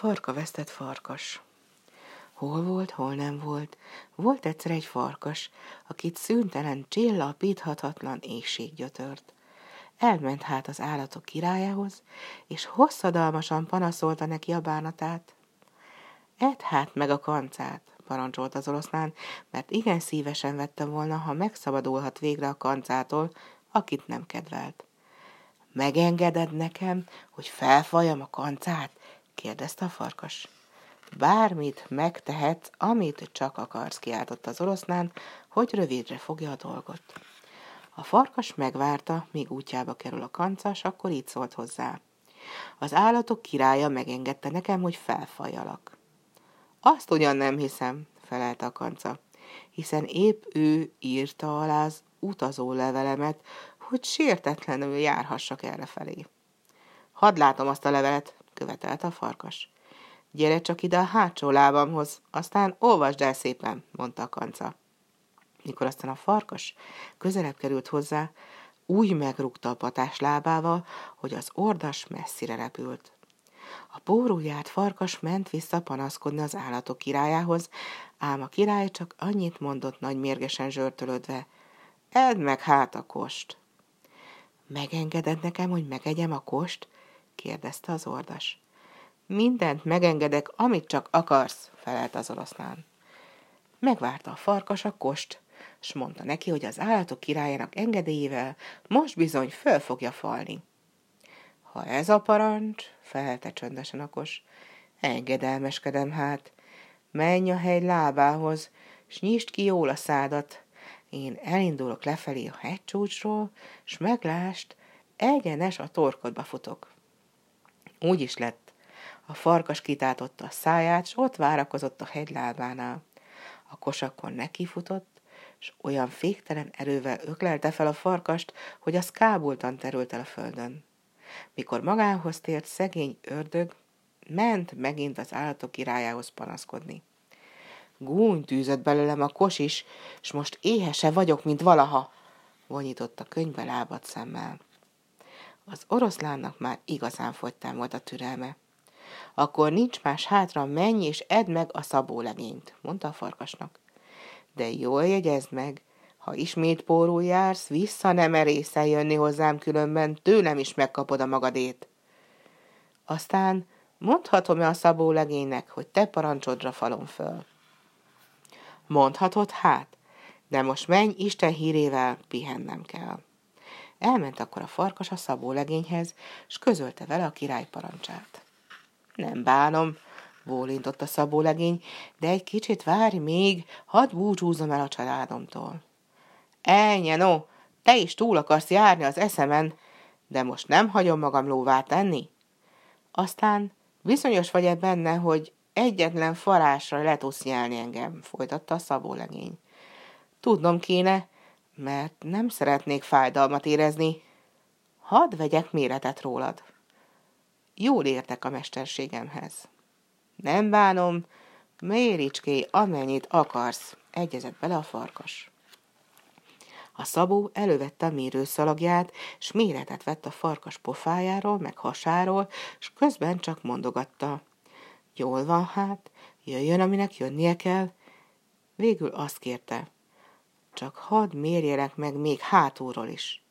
farka vesztett farkas. Hol volt, hol nem volt. Volt egyszer egy farkas, akit szüntelen, csillapíthatatlan éjség gyötört. Elment hát az állatok királyához, és hosszadalmasan panaszolta neki a bánatát. Edd hát meg a kancát, parancsolt az oroszlán, mert igen szívesen vette volna, ha megszabadulhat végre a kancától, akit nem kedvelt. Megengeded nekem, hogy felfajam a kancát? Kérdezte a farkas. Bármit megtehetsz, amit csak akarsz, kiáltott az oroszlán, hogy rövidre fogja a dolgot. A farkas megvárta, míg útjába kerül a kancas, akkor így szólt hozzá. Az állatok királya megengedte nekem, hogy felfajalak. Azt ugyan nem hiszem, felelte a kanca, hiszen épp ő írta alá az utazó levelemet, hogy sértetlenül járhassak errefelé. Hadd látom azt a levelet, követelte a farkas. Gyere csak ide a hátsó lábamhoz, aztán olvasd el szépen, mondta a kanca. Mikor aztán a farkas közelebb került hozzá, úgy megrúgta a patás lábával, hogy az ordas messzire repült. A pórúját farkas ment vissza panaszkodni az állatok királyához, ám a király csak annyit mondott nagy mérgesen zsörtölödve. Edd meg hát a kost. Megengeded nekem, hogy megegyem a kost? Kérdezte az ordas. Mindent megengedek, amit csak akarsz, felelt az oroszlán. Megvárta a farkas a kost, s mondta neki, hogy az állatok királyának engedélyével most bizony föl fogja falni. Ha ez a parancs, felelte csöndesen a kos, engedelmeskedem hát. Menj a hegy lábához, s nyisd ki jól a szádat. Én elindulok lefelé a hegycsúcsról, s meglást, egyenes a torkodba futok. Úgy is lett. A farkas kitátotta a száját, s ott várakozott a hegy lábánál. A kosakon nekifutott, s olyan féktelen erővel öklelte fel a farkast, hogy az kábultan terült el a földön. Mikor magához tért szegény ördög, ment megint az állatok királyához panaszkodni. Gúny tűzött belőlem a kos is, s most éhese vagyok, mint valaha, vonyított a könyvbe lábad szemmel. Az oroszlánnak már igazán fogytán volt a türelme. Akkor nincs más hátra, menj és edd meg a szabólegényt, mondta a farkasnak. De jól jegyezd meg, ha ismét pórul jársz, vissza nem erészel jönni hozzám, különben tőlem is megkapod a magadét. Aztán mondhatom-e a szabó hogy te parancsodra falom föl? Mondhatod hát, de most menj Isten hírével, pihennem kell. Elment akkor a farkas a szabó legényhez, s közölte vele a király parancsát. Nem bánom, bólintott a szabó de egy kicsit várj még, hadd búcsúzom el a családomtól. Ennyi, no, te is túl akarsz járni az eszemen, de most nem hagyom magam lóvá tenni. Aztán bizonyos vagy-e benne, hogy egyetlen farásra le tudsz nyelni engem, folytatta a szabólegény. Tudnom kéne, mert nem szeretnék fájdalmat érezni. Hadd vegyek méretet rólad. Jól értek a mesterségemhez. Nem bánom, méricské, amennyit akarsz, egyezett bele a farkas. A szabó elővette a mérőszalagját, s méretet vett a farkas pofájáról, meg hasáról, s közben csak mondogatta. Jól van hát, jöjjön, aminek jönnie kell. Végül azt kérte. Csak hadd mérjelek meg még hátulról is.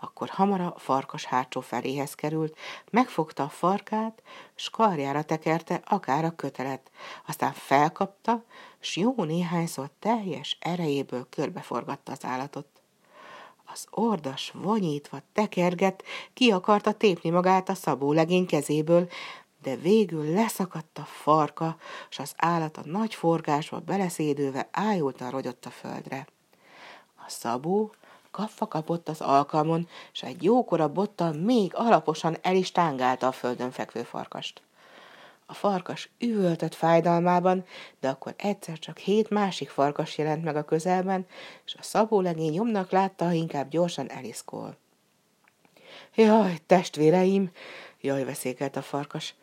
Akkor hamar a farkas hátsó feléhez került, megfogta a farkát, s karjára tekerte akár a kötelet, aztán felkapta, s jó néhányszor teljes erejéből körbeforgatta az állatot. Az ordas vonyítva tekergett, ki akarta tépni magát a szabó legény kezéből, de végül leszakadt a farka, s az állat a nagy forgásba beleszédülve ájultan rogyott a földre. A szabó kapva kapott az alkalmon, s egy jókora bottal még alaposan el is tángálta a földön fekvő farkast. A farkas üvöltött fájdalmában, de akkor egyszer csak hét másik farkas jelent meg a közelben, és a szabólegény nyomnak látta, ha inkább gyorsan eliszkol. Jaj, testvéreim, jaj, veszékelt a farkas.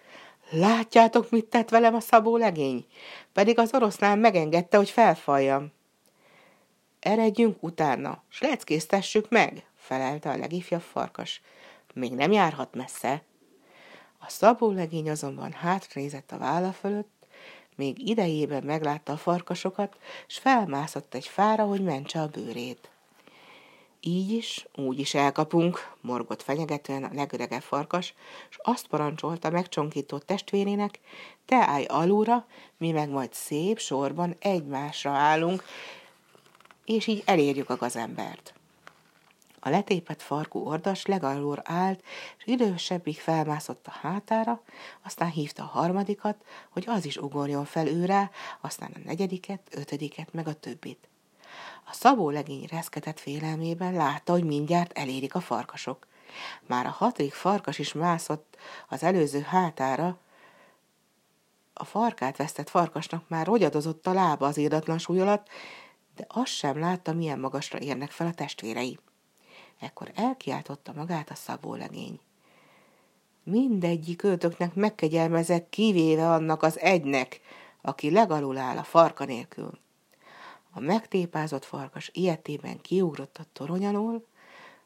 Látjátok, mit tett velem a szabólegény? Pedig az oroszlán megengedte, hogy felfaljam. Eredjünk utána, s leckésztessük meg, felelte a legifjabb farkas. Még nem járhat messze. A szabó legény azonban hátrézett a válla fölött, még idejében meglátta a farkasokat, s felmászott egy fára, hogy mentse a bőrét. Így is, úgy is elkapunk, morgott fenyegetően a legöregebb farkas, és azt parancsolta megcsonkító testvérének, te állj alulra, mi meg majd szép sorban egymásra állunk, és így elérjük a gazembert. A letépett farkú ordas legalul állt, és idősebbik felmászott a hátára, aztán hívta a harmadikat, hogy az is ugorjon fel őre, aztán a negyediket, ötödiket, meg a többit. A szabó legény reszketett félelmében látta, hogy mindjárt elérik a farkasok. Már a hatodik farkas is mászott az előző hátára, a farkát vesztett farkasnak már rogyadozott a lába az írdatlan súly alatt, de azt sem látta, milyen magasra érnek fel a testvérei. Ekkor elkiáltotta magát a szabó legény. Mindegyik őtöknek megkegyelmezett, kivéve annak az egynek, aki legalul áll a farka nélkül. A megtépázott farkas ilyetében kiugrott a torony alól,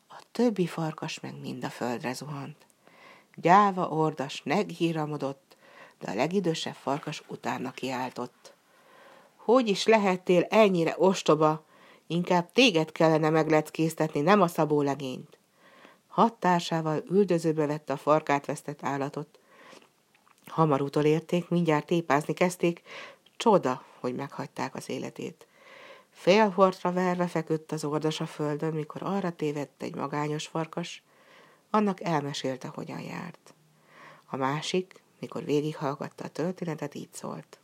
a többi farkas meg mind a földre zuhant. Gyáva ordas neghíramodott, de a legidősebb farkas utána kiáltott. Hogy is lehettél ennyire ostoba? Inkább téged kellene megleckéztetni, nem a szabó legényt. Hat társával üldözőbe vette a farkát vesztett állatot. Hamar utolérték, mindjárt tépázni kezdték, csoda, hogy meghagyták az életét. Félhortra verve feküdt az ordas a földön, mikor arra tévedt egy magányos farkas, annak elmesélte, hogyan járt. A másik, mikor végighallgatta a történetet, így szólt.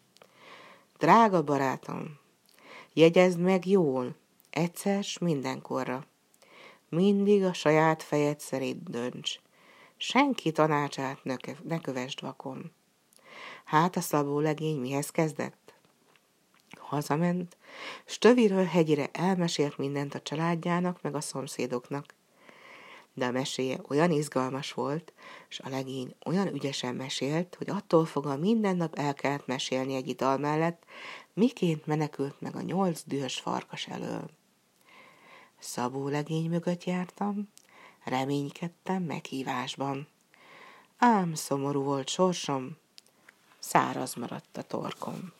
Drága barátom, jegyezd meg jól, egyszer s mindenkorra. Mindig a saját fejed szerint dönts. Senki tanácsát ne, ne kövesd vakon. Hát a szabó legény mihez kezdett? hazament, s töviről hegyire elmesélt mindent a családjának, meg a szomszédoknak. De a meséje olyan izgalmas volt, és a legény olyan ügyesen mesélt, hogy attól fogva minden nap el kellett mesélni egy ital mellett, miként menekült meg a nyolc dühös farkas elől. Szabó legény mögött jártam, reménykedtem meghívásban. Ám szomorú volt sorsom, száraz maradt a torkom.